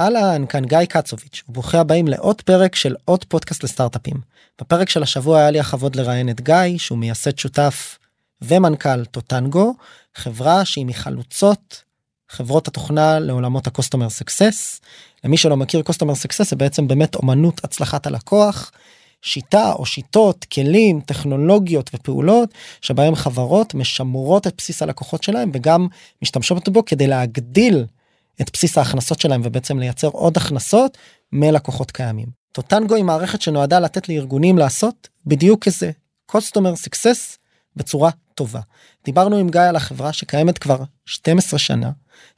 אהלן, כאן גיא קצוביץ', וברוכים הבאים לעוד פרק של עוד פודקאסט לסטארט-אפים. בפרק של השבוע היה לי הכבוד לראיין את גיא, שהוא מייסד שותף ומנכ"ל טוטנגו, חברה שהיא מחלוצות חברות התוכנה לעולמות ה-customer success. למי שלא מכיר customer success זה בעצם באמת אומנות הצלחת הלקוח. שיטה או שיטות כלים טכנולוגיות ופעולות שבהם חברות משמרות את בסיס הלקוחות שלהם וגם משתמשות בו כדי להגדיל את בסיס ההכנסות שלהם ובעצם לייצר עוד הכנסות מלקוחות קיימים. טוטנגו היא מערכת שנועדה לתת לארגונים לעשות בדיוק כזה customer success בצורה טובה. דיברנו עם גיא על החברה שקיימת כבר 12 שנה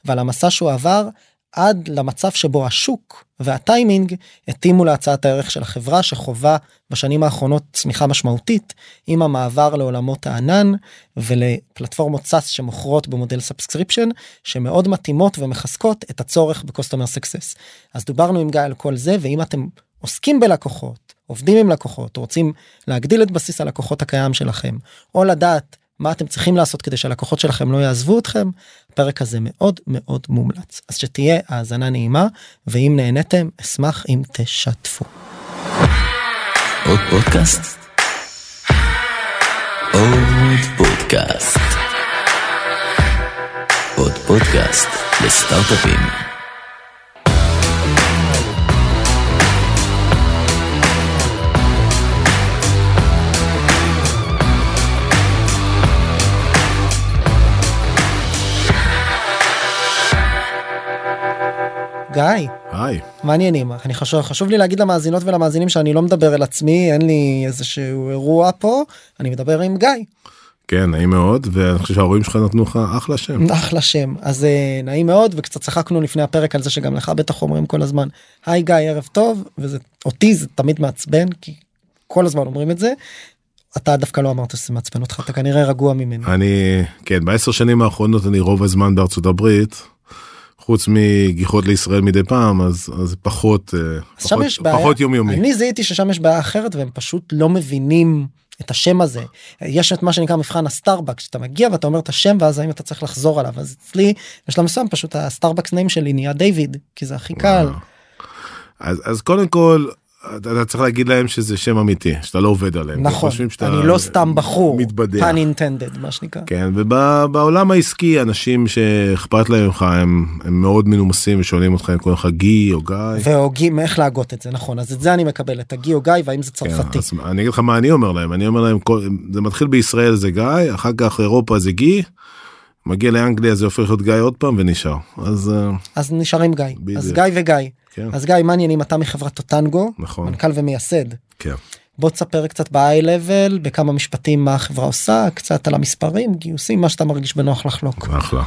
ועל המסע שהוא עבר עד למצב שבו השוק והטיימינג התאימו להצעת הערך של החברה שחווה בשנים האחרונות צמיחה משמעותית עם המעבר לעולמות הענן ולפלטפורמות SaaS שמוכרות במודל subscription שמאוד מתאימות ומחזקות את הצורך ב customer success. אז דיברנו עם גיא על כל זה ואם אתם עוסקים בלקוחות עובדים עם לקוחות רוצים להגדיל את בסיס הלקוחות הקיים שלכם או לדעת מה אתם צריכים לעשות כדי שהלקוחות שלכם לא יעזבו אתכם הפרק הזה מאוד מאוד מומלץ אז שתהיה האזנה נעימה ואם נהניתם אשמח אם תשתפו. עוד פודקאסט? עוד פודקאסט. עוד פודקאסט לסטארט-אפים. גיא, היי. מעניינים אני חשוב חשוב לי להגיד למאזינות ולמאזינים שאני לא מדבר אל עצמי אין לי איזשהו אירוע פה אני מדבר עם גיא. כן, נעים מאוד, ואני חושב שההורים שלך נתנו לך אחלה שם. אחלה שם אז אה, נעים מאוד וקצת צחקנו לפני הפרק על זה שגם לך בטח אומרים כל הזמן היי גיא ערב טוב וזה אותי זה תמיד מעצבן כי כל הזמן אומרים את זה. אתה דווקא לא אמרת שזה מעצבן אותך אתה כנראה רגוע ממנו. אני, כן, בעשר שנים האחרונות אני רוב הזמן בארצות הברית, חוץ מגיחות לישראל מדי פעם, אז, אז פחות, אה, אז פחות, יש בעיה, פחות יומיומי. אני זיהיתי ששם יש בעיה אחרת והם פשוט לא מבינים את השם הזה. יש את מה שנקרא מבחן הסטארבקס שאתה מגיע ואתה אומר את השם ואז האם אתה צריך לחזור עליו אז אצלי בשלב מסוים פשוט הסטארבקס name שלי נהיה דיוויד כי זה הכי קל. אז, אז קודם כל, אתה אתה צריך להגיד להם שזה שם אמיתי, שאתה לא עובד עליהם. נכון שאתה אני לא סתם בחור מתבדח. pun intended מה שנקרא. כן, ובעולם העסקי אנשים שאכפת להם ממך הם, הם מאוד מנומסים ושואלים אותך אם קוראים לך גי או גיא. והוגים איך להגות את זה נכון אז את זה אני מקבל את הגי או גיא והאם זה צרפתי. כן, אני אגיד לך מה אני אומר להם אני אומר להם זה מתחיל בישראל זה גיא אחר כך אירופה זה גי. מגיע לאנגליה זה הופך להיות גיא עוד פעם ונשאר אז אה, אז נשארים גיא בדיוק. אז גיא וגיא כן אז גיא מה עניינים אתה מחברת טוטנגו נכון מנכ"ל ומייסד. כן. בוא תספר קצת ב-high level בכמה משפטים מה החברה עושה קצת על המספרים גיוסים מה שאתה מרגיש בנוח לחלוק. אחלה.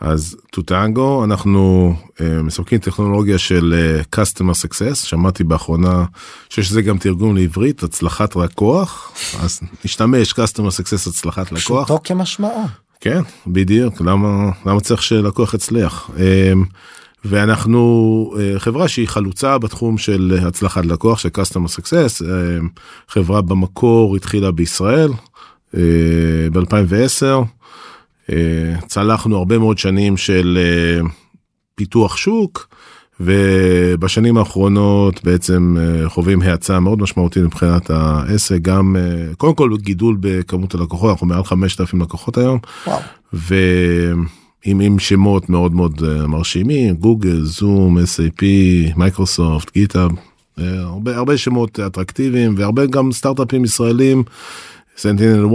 אז טוטנגו אנחנו uh, מספקים טכנולוגיה של uh, customer success שמעתי באחרונה שיש לזה גם תרגום לעברית הצלחת לקוח אז נשתמש customer success הצלחת לקוח פשוטו כמשמעו. כן בדיוק למה למה צריך שלקוח יצליח? אמ, ואנחנו אה, חברה שהיא חלוצה בתחום של הצלחת לקוח של customer success אמ, חברה במקור התחילה בישראל ב-2010 צלחנו הרבה מאוד שנים של אה, פיתוח שוק ובשנים האחרונות בעצם אה, חווים האצה מאוד משמעותית מבחינת העסק גם אה, קודם כל גידול בכמות הלקוחות אנחנו מעל 5,000 לקוחות היום וואו. ועם עם שמות מאוד מאוד אה, מרשימים גוגל זום SAP מייקרוסופט GitHub הרבה הרבה שמות אטרקטיביים והרבה גם סטארט-אפים ישראלים. SentinelOne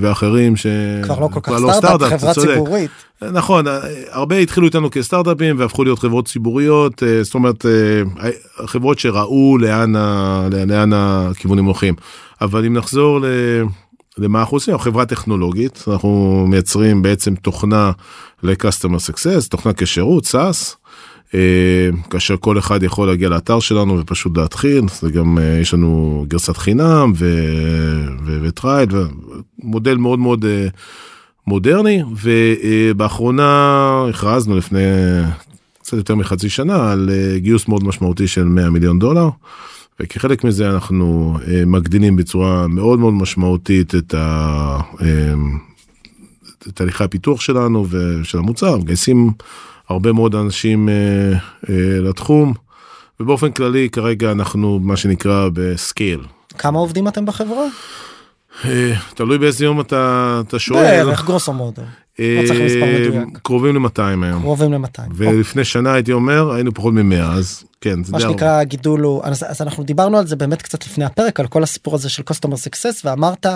ואחרים ש... כבר לא כל כך כבר סטארט-אפ חברה צודק. ציבורית. נכון הרבה התחילו איתנו כסטארט-אפים והפכו להיות חברות ציבוריות אה, זאת אומרת אה, חברות שראו לאן ה- לאן הכיוונים הולכים אבל אם נחזור ל... למה אנחנו עושים חברה טכנולוגית אנחנו מייצרים בעצם תוכנה ל-customer success תוכנה כשירות SaaS. כאשר כל אחד יכול להגיע לאתר שלנו ופשוט להתחיל זה גם אה, יש לנו גרסת חינם ו trial model מאוד מאוד אה, מודרני ובאחרונה הכרזנו לפני קצת יותר מחצי שנה על אה, גיוס מאוד משמעותי של 100 מיליון דולר. וכחלק מזה אנחנו אה, מגדילים בצורה מאוד מאוד משמעותית את ה... אה, תהליכי הפיתוח שלנו ושל המוצר, מגייסים הרבה מאוד אנשים אה, אה, לתחום, ובאופן כללי כרגע אנחנו מה שנקרא בסקייל. כמה עובדים אתם בחברה? אה, תלוי באיזה יום אתה, אתה שואל. בערך גרוסו מודו. אה, לא מדויק. קרובים ל-200 היום. קרובים ל-200. ולפני שנה הייתי אומר היינו פחות מ-100 אז כן זה מה. שנקרא הגידול הוא אז, אז אנחנו דיברנו על זה באמת קצת לפני הפרק על כל הסיפור הזה של customer success ואמרת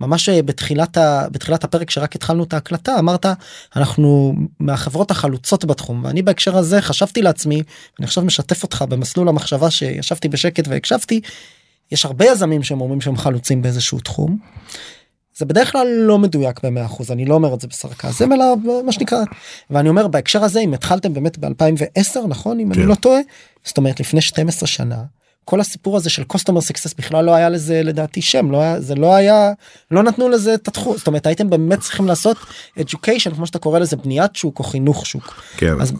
ממש אה, בתחילת ה, בתחילת הפרק שרק התחלנו את ההקלטה אמרת אנחנו מהחברות החלוצות בתחום ואני בהקשר הזה חשבתי לעצמי אני עכשיו משתף אותך במסלול המחשבה שישבתי בשקט והקשבתי יש הרבה יזמים שהם אומרים שהם חלוצים באיזשהו תחום. זה בדרך כלל לא מדויק ב-100% אני לא אומר את זה בסרקזם אלא מה שנקרא ואני אומר בהקשר הזה אם התחלתם באמת ב-2010 נכון אם אני כן. לא טועה זאת אומרת לפני 12 שנה כל הסיפור הזה של customer success בכלל לא היה לזה לדעתי שם לא היה זה לא היה לא נתנו לזה את התחום זאת אומרת הייתם באמת צריכים לעשות education כמו שאתה קורא לזה בניית שוק או חינוך שוק כן. אז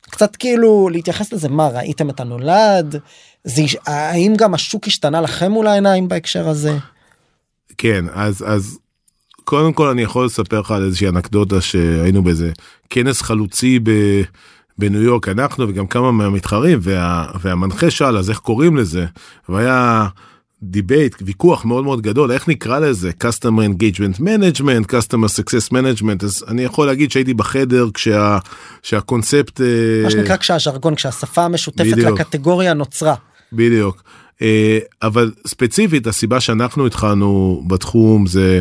קצת כאילו להתייחס לזה מה ראיתם את הנולד זה האם גם השוק השתנה לכם מול העיניים בהקשר הזה. כן אז אז קודם כל אני יכול לספר לך על איזושהי אנקדוטה שהיינו באיזה כנס חלוצי ב... בניו יורק אנחנו וגם כמה מהמתחרים וה, והמנחה שאל אז איך קוראים לזה והיה debate ויכוח מאוד מאוד גדול איך נקרא לזה customer engagement management customer success management אז אני יכול להגיד שהייתי בחדר כשה, שהקונספט אה, מה שנקרא כשהז'רגון כשהשפה המשותפת בדיוק. לקטגוריה נוצרה. בדיוק. אה, אבל ספציפית הסיבה שאנחנו התחלנו בתחום זה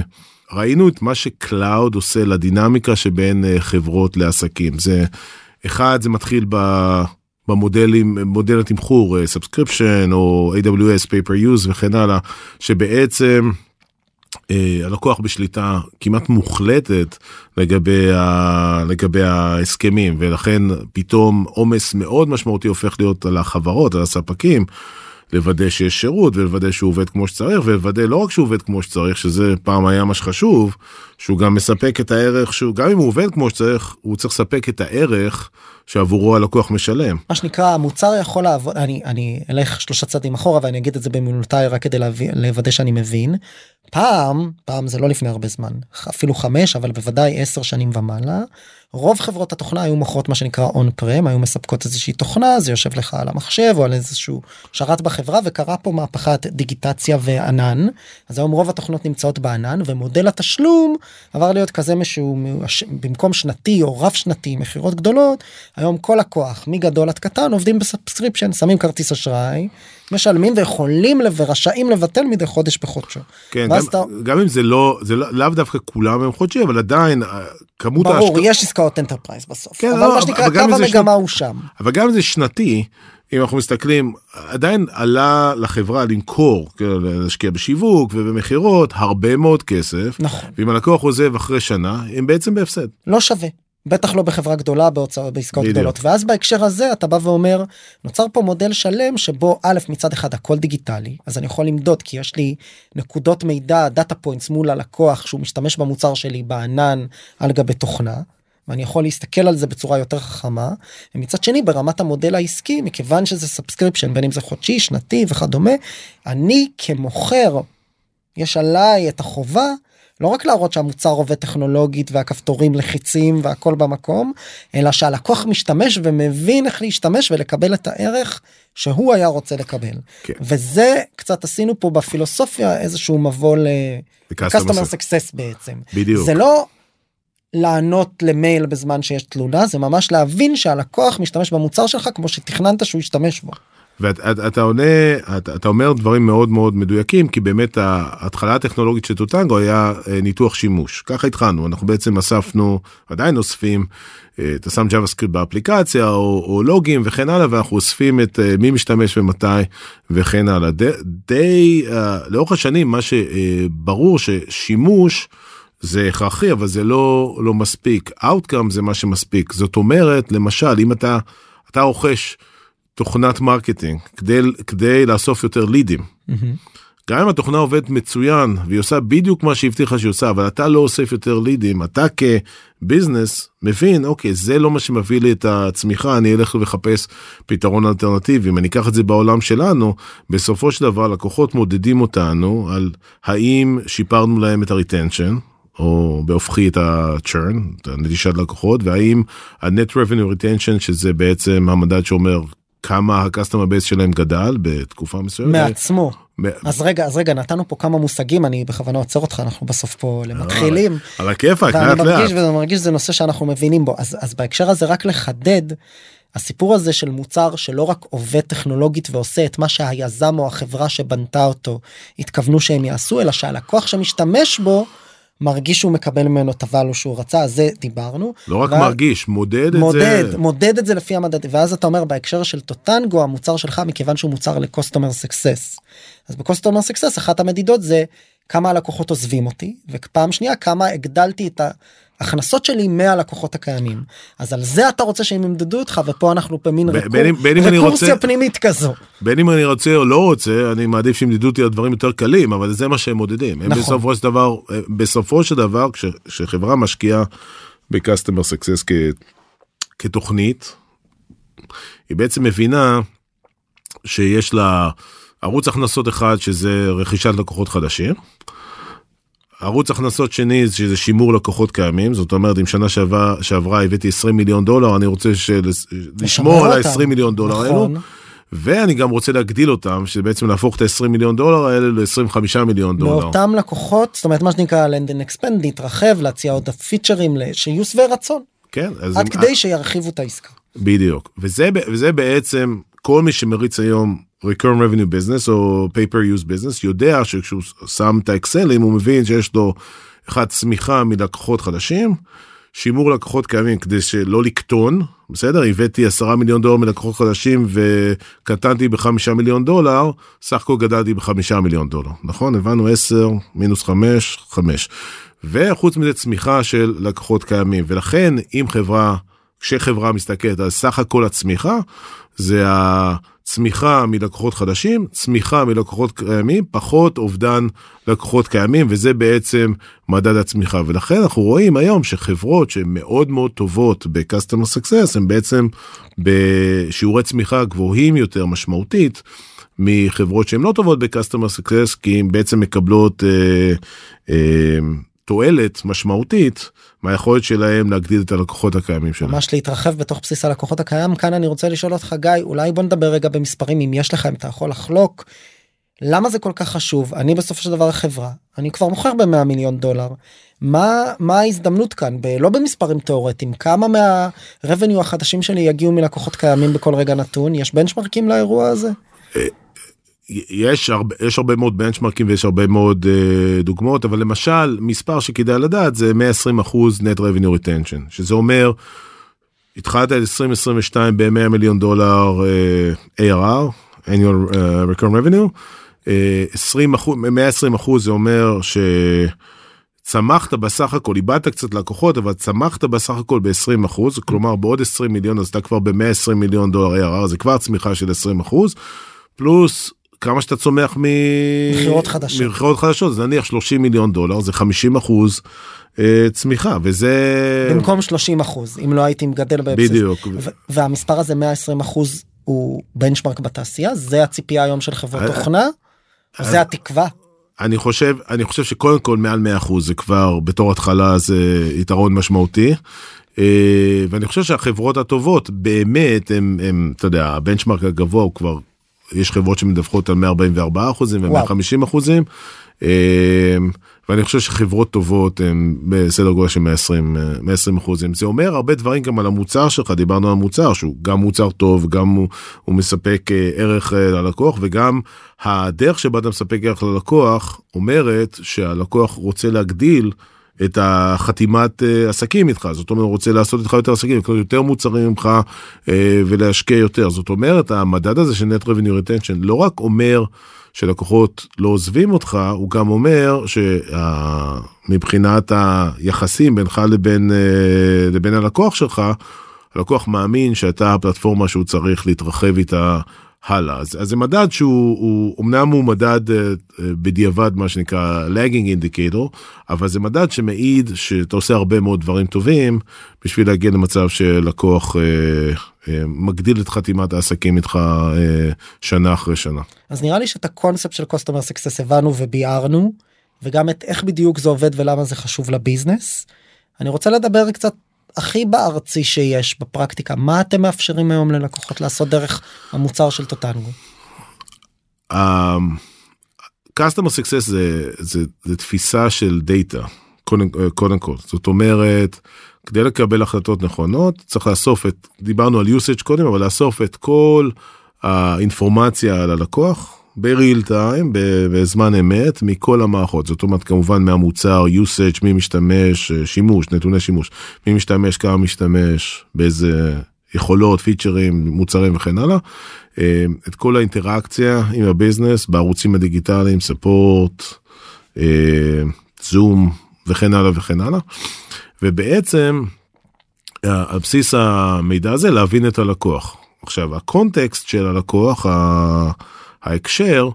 ראינו את מה ש cloud עושה לדינמיקה שבין אה, חברות לעסקים זה אחד זה מתחיל ב... במודלים מודל התמחור אה, subscription או AWS pay per use וכן הלאה שבעצם אה, הלקוח בשליטה כמעט מוחלטת לגבי, ה, לגבי ההסכמים ולכן פתאום עומס מאוד משמעותי הופך להיות על החברות על הספקים. לוודא שיש שירות ולוודא שהוא עובד כמו שצריך ולוודא לא רק שהוא עובד כמו שצריך שזה פעם היה מה שחשוב שהוא גם מספק את הערך שהוא גם אם הוא עובד כמו שצריך הוא צריך לספק את הערך שעבורו הלקוח משלם. מה שנקרא המוצר יכול לעבוד אני אני אלך שלושה צעדים אחורה ואני אגיד את זה במילותיי רק כדי לוודא שאני מבין. פעם פעם זה לא לפני הרבה זמן אפילו חמש אבל בוודאי עשר שנים ומעלה רוב חברות התוכנה היו מוכרות מה שנקרא און פרם היו מספקות איזושהי תוכנה זה יושב לך על המחשב או על איזשהו שרת בחברה וקרה פה מהפכת דיגיטציה וענן אז היום רוב התוכנות נמצאות בענן ומודל התשלום עבר להיות כזה משהו במקום שנתי או רב שנתי מכירות גדולות היום כל לקוח מגדול עד קטן עובדים ב subscription שמים כרטיס אשראי משלמים ויכולים ורשאים לבטל מדי חודש בחודשו. כן, גם, אתה- גם אם זה לא זה לא- לאו דווקא כולם הם חודשי אבל עדיין אה, כמות ברור ההשקעה יש עסקאות enterprise בסוף כן, אבל לא, מה שנקרא קו המגמה הוא שם. אבל גם אם זה שנתי אם אנחנו מסתכלים עדיין עלה לחברה למכור כאילו, להשקיע בשיווק ובמכירות הרבה מאוד כסף נכון ואם הלקוח עוזב אחרי שנה הם בעצם בהפסד. לא שווה. בטח לא בחברה גדולה בהוצאות בעסקאות בדיוק. גדולות ואז בהקשר הזה אתה בא ואומר נוצר פה מודל שלם שבו א' מצד אחד הכל דיגיטלי אז אני יכול למדוד כי יש לי נקודות מידע data points מול הלקוח שהוא משתמש במוצר שלי בענן על גבי תוכנה. ואני יכול להסתכל על זה בצורה יותר חכמה ומצד שני ברמת המודל העסקי מכיוון שזה subscription בין אם זה חודשי שנתי וכדומה אני כמוכר יש עליי את החובה לא רק להראות שהמוצר עובד טכנולוגית והכפתורים לחיצים והכל במקום אלא שהלקוח משתמש ומבין איך להשתמש ולקבל את הערך שהוא היה רוצה לקבל כן. וזה קצת עשינו פה בפילוסופיה איזשהו מבוא ל-customer success בעצם בדיוק. זה לא לענות למייל בזמן שיש תלונה זה ממש להבין שהלקוח משתמש במוצר שלך כמו שתכננת שהוא ישתמש בו. ואתה אתה עונה אתה, אתה אומר דברים מאוד מאוד מדויקים כי באמת ההתחלה הטכנולוגית של טוטנגו היה אה, ניתוח שימוש ככה התחלנו אנחנו בעצם אספנו עדיין אוספים אה, אתה שם JavaScript באפליקציה או, או לוגים וכן הלאה ואנחנו אוספים את אה, מי משתמש ומתי וכן הלאה די, די לאורך השנים מה שברור ששימוש. זה הכרחי אבל זה לא לא מספיק. Outcome זה מה שמספיק. זאת אומרת למשל אם אתה אתה רוכש תוכנת marketing כדי כדי לאסוף יותר לידים. גם אם התוכנה עובדת מצוין והיא עושה בדיוק מה שהבטיחה שהיא עושה אבל אתה לא אוסף יותר לידים אתה כביזנס מבין אוקיי זה לא מה שמביא לי את הצמיחה אני אלך לחפש פתרון אלטרנטיבי. אם אני אקח את זה בעולם שלנו בסופו של דבר לקוחות מודדים אותנו על האם שיפרנו להם את הריטנשן או בהופכי את ה-churn, את הנטישת לקוחות, והאם ה-net revenue retention, שזה בעצם המדד שאומר כמה ה-customer base שלהם גדל בתקופה מסוימת. מעצמו. מ- אז רגע אז רגע נתנו פה כמה מושגים אני בכוונה עוצר אותך אנחנו בסוף פה למתחילים. על הכיפאק, ואני לאט לאט. מרגיש וזה מרגיש שזה נושא שאנחנו מבינים בו אז אז בהקשר הזה רק לחדד. הסיפור הזה של מוצר שלא רק עובד טכנולוגית ועושה את מה שהיזם או החברה שבנתה אותו התכוונו שהם יעשו אלא שהלקוח שמשתמש בו מרגיש שהוא מקבל ממנו את ה value שהוא רצה זה דיברנו. לא רק ואז- מרגיש, מודד את מודד זה. מודד את זה לפי המדד ואז אתה אומר בהקשר של טוטנגו המוצר שלך מכיוון שהוא מוצר ל customer success. אז ב customer success אחת המדידות זה כמה הלקוחות עוזבים אותי ופעם שנייה כמה הגדלתי את ההכנסות שלי מהלקוחות הקיימים אז על זה אתה רוצה שהם ימדדו אותך ופה אנחנו במין רקורסיה פנימית כזו. בין אם אני רוצה או לא רוצה, אני מעדיף שימדדו אותי על דברים יותר קלים, אבל זה מה שהם מודדים. הם נכון. בסופו של דבר, בסופו של דבר, כש- כשחברה משקיעה success כ- כתוכנית, היא בעצם מבינה שיש לה ערוץ הכנסות אחד שזה רכישת לקוחות חדשים. ערוץ הכנסות שני שזה שימור לקוחות קיימים זאת אומרת אם שנה שעברה שעברה הבאתי 20 מיליון דולר אני רוצה של- לשמור על אותם. ה-20 מיליון דולר האלו נכון. ואני גם רוצה להגדיל אותם שבעצם להפוך את ה-20 מיליון דולר האלה ל-25 מיליון דולר. לאותם לקוחות זאת אומרת מה שנקרא land and expand להתרחב להציע עוד פיצ'רים שיהיו שבעי רצון כן, אז עד אם- כדי שירחיבו את העסקה. בדיוק וזה וזה בעצם כל מי שמריץ היום recurring revenue business או pay per use business יודע שכשהוא שם את האקסלים הוא מבין שיש לו אחד צמיחה מלקוחות חדשים. שימור לקוחות קיימים כדי שלא לקטון בסדר? הבאתי 10 מיליון דולר מלקוחות חדשים וקטנתי בחמישה מיליון דולר סך הכל גדלתי בחמישה מיליון דולר נכון? הבנו 10 מינוס 5 5 וחוץ מזה צמיחה של לקוחות קיימים. ולכן אם חברה כשחברה מסתכלת על סך הכל הצמיחה זה הצמיחה מלקוחות חדשים צמיחה מלקוחות קיימים פחות אובדן לקוחות קיימים וזה בעצם מדד הצמיחה ולכן אנחנו רואים היום שחברות שהן מאוד מאוד טובות ב-customer success הם בעצם בשיעורי צמיחה גבוהים יותר משמעותית. מחברות שהן לא טובות ב-customer success כי הן בעצם מקבלות אה, אה, תועלת משמעותית מהיכולת שלהם להגדיל את הלקוחות הקיימים שלהם. ממש להתרחב בתוך בסיס הלקוחות הקיים. כאן אני רוצה לשאול אותך גיא אולי בוא נדבר רגע במספרים אם יש לך אם אתה יכול לחלוק. למה זה כל כך חשוב? אני בסופו של דבר חברה אני כבר מוכר ב-100 מיליון דולר. מה מה ההזדמנות כאן? ב- לא במספרים תיאורטיים כמה מהרבניו החדשים שלי יגיעו מלקוחות קיימים בכל רגע נתון? יש בנצ'מרקים לאירוע הזה יש הרבה יש הרבה מאוד בנצ'מרקים ויש הרבה מאוד uh, דוגמאות אבל למשל מספר שכדאי לדעת זה 120 אחוז net revenue retention שזה אומר התחלת את 2022 ב-100 מיליון דולר uh, ARR annual uh, recurring revenue uh, 20 אחוז 120 אחוז זה אומר ש... צמחת בסך הכל איבדת קצת לקוחות אבל צמחת בסך הכל ב-20 אחוז כלומר בעוד 20 מיליון אז אתה כבר ב-120 מיליון דולר ARR זה כבר צמיחה של 20 אחוז פלוס כמה שאתה צומח מ... מכירות חדשות. מכירות חדשות זה נניח 30 מיליון דולר זה 50 אחוז אה, צמיחה וזה במקום 30 אחוז אם לא הייתי מגדל בבסיס. בדיוק ו- והמספר הזה 120 אחוז הוא בנצ'מרק בתעשייה זה הציפייה היום של חברות אה, תוכנה. זה התקווה. אני חושב אני חושב שקודם כל מעל 100 אחוז זה כבר בתור התחלה זה יתרון משמעותי. אה, ואני חושב שהחברות הטובות באמת הם, הם אתה יודע הבנצ'מרק הגבוה הוא כבר יש חברות שמדווחות על 144 אחוזים ו150 אחוזים. אה, ואני חושב שחברות טובות הן בסדר גודל של 120 אה, 120 אחוזים זה אומר הרבה דברים גם על המוצר שלך דיברנו על המוצר שהוא גם מוצר טוב גם הוא, הוא מספק אה, ערך אה, ללקוח וגם הדרך שבה אתה מספק ערך ללקוח אומרת שהלקוח רוצה להגדיל את החתימת אה, עסקים איתך. זאת אומרת הוא רוצה לעשות איתך יותר עסקים לקנות יותר מוצרים ממך אה, ולהשקיע יותר. זאת אומרת המדד הזה של net revenue retention לא רק אומר שלקוחות לא עוזבים אותך הוא גם אומר שמבחינת היחסים בינך לבין אה, לבין הלקוח שלך הלקוח מאמין שאתה הפלטפורמה שהוא צריך להתרחב איתה הלאה אז, אז זה מדד שהוא הוא, אמנם הוא מדד uh, uh, בדיעבד מה שנקרא lagging indicator אבל זה מדד שמעיד שאתה עושה הרבה מאוד דברים טובים בשביל להגיע למצב שלקוח uh, uh, מגדיל את חתימת העסקים איתך uh, שנה אחרי שנה. אז נראה לי שאת הקונספט של קוסטומר סקסס הבנו וביארנו. וגם את איך בדיוק זה עובד ולמה זה חשוב לביזנס. אני רוצה לדבר קצת הכי בארצי שיש בפרקטיקה מה אתם מאפשרים היום ללקוחות לעשות דרך המוצר של טוטנגו. customer success זה, זה, זה תפיסה של דאטה קודם, קודם כל זאת אומרת כדי לקבל החלטות נכונות צריך לאסוף את דיברנו על usage קודם אבל לאסוף את כל האינפורמציה על הלקוח בריל טיים בזמן אמת מכל המערכות. זאת אומרת כמובן מהמוצר usage מי משתמש שימוש נתוני שימוש. מי משתמש כמה משתמש באיזה יכולות פיצ'רים מוצרים וכן הלאה. את כל האינטראקציה עם הביזנס בערוצים הדיגיטליים ספורט זום וכן הלאה וכן הלאה. ובעצם על בסיס המידע הזה להבין את הלקוח. עכשיו הקונטקסט של הלקוח. ההקשר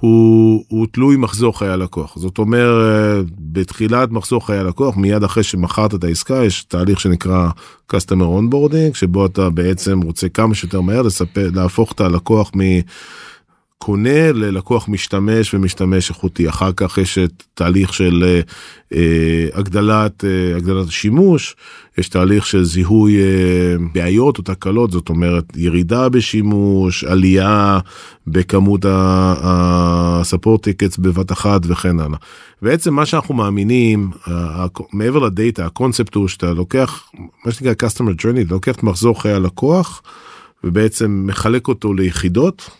הוא, הוא תלוי מחזור חיי הלקוח. זאת אומרת בתחילת מחזור חיי הלקוח מיד אחרי שמכרת את העסקה יש תהליך שנקרא customer onboarding שבו אתה בעצם רוצה כמה שיותר מהר לספר להפוך את הלקוח מ... קונה ללקוח משתמש ומשתמש איכותי אחר כך יש את תהליך של אה, אה, הגדלת אה, הגדלת השימוש יש תהליך של זיהוי אה, בעיות או תקלות זאת אומרת ירידה בשימוש עלייה בכמות הספורט טיקטס בבת אחת וכן הלאה. בעצם מה שאנחנו מאמינים מעבר לדאטה הקונספט הוא שאתה לוקח מה שנקרא customer journey לוקח את מחזור חיי הלקוח ובעצם מחלק אותו ליחידות.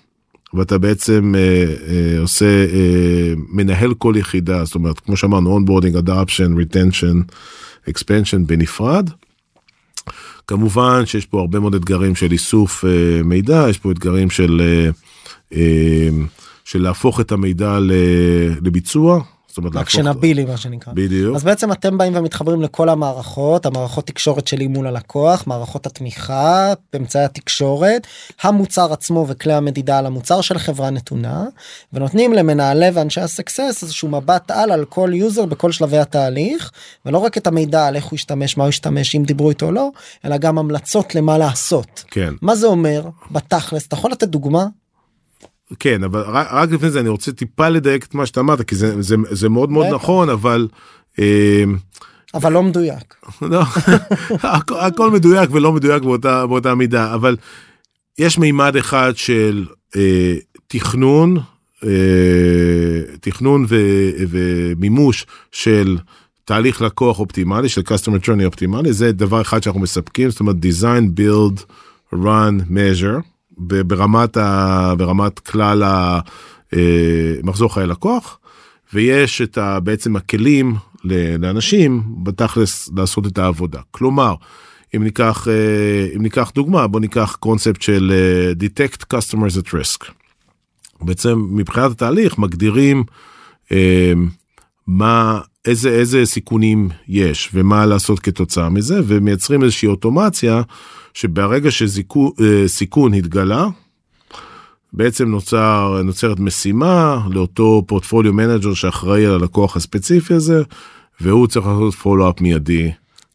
ואתה בעצם אה, אה, עושה אה, מנהל כל יחידה זאת אומרת כמו שאמרנו onboarding adoption retention expansion בנפרד. כמובן שיש פה הרבה מאוד אתגרים של איסוף אה, מידע יש פה אתגרים של אה, אה, של להפוך את המידע לביצוע אומרת actionability מה שנקרא. בדיוק. אז בעצם אתם באים ומתחברים לכל המערכות המערכות תקשורת שלי מול הלקוח מערכות התמיכה אמצעי התקשורת המוצר עצמו וכלי המדידה על המוצר של חברה נתונה ונותנים למנהלי ואנשי הסקסס איזשהו מבט על על כל user בכל שלבי התהליך ולא רק את המידע על איך הוא ישתמש מה הוא ישתמש אם דיברו איתו או לא אלא גם המלצות למה לעשות. כן. מה זה אומר בתכלס? אתה יכול לתת דוגמה כן אבל רק, רק לפני זה אני רוצה טיפה לדייק את מה שאתה אמרת כי זה זה זה מאוד מאוד נכון אבל. אה, אבל לא מדויק. לא, הכל, הכל מדויק ולא מדויק באותה באותה מידה אבל יש מימד אחד של אה, תכנון אה, תכנון ו, ומימוש של תהליך לקוח אופטימלי של customer journey אופטימלי זה דבר אחד שאנחנו מספקים זאת אומרת design build run measure. ברמת, ה, ברמת כלל המחזור אה, חיי לקוח ויש את ה, בעצם הכלים לאנשים בתכלס לעשות את העבודה כלומר אם ניקח אה, אם ניקח דוגמה בוא ניקח קונספט של אה, detect customers at risk. בעצם מבחינת התהליך מגדירים מה איזה איזה סיכונים יש ומה לעשות כתוצאה מזה ומייצרים איזושהי אוטומציה שברגע שסיכון התגלה, בעצם נוצר, נוצרת משימה לאותו portfolio manager שאחראי על הלקוח הספציפי הזה, והוא צריך לעשות follow-up מיידי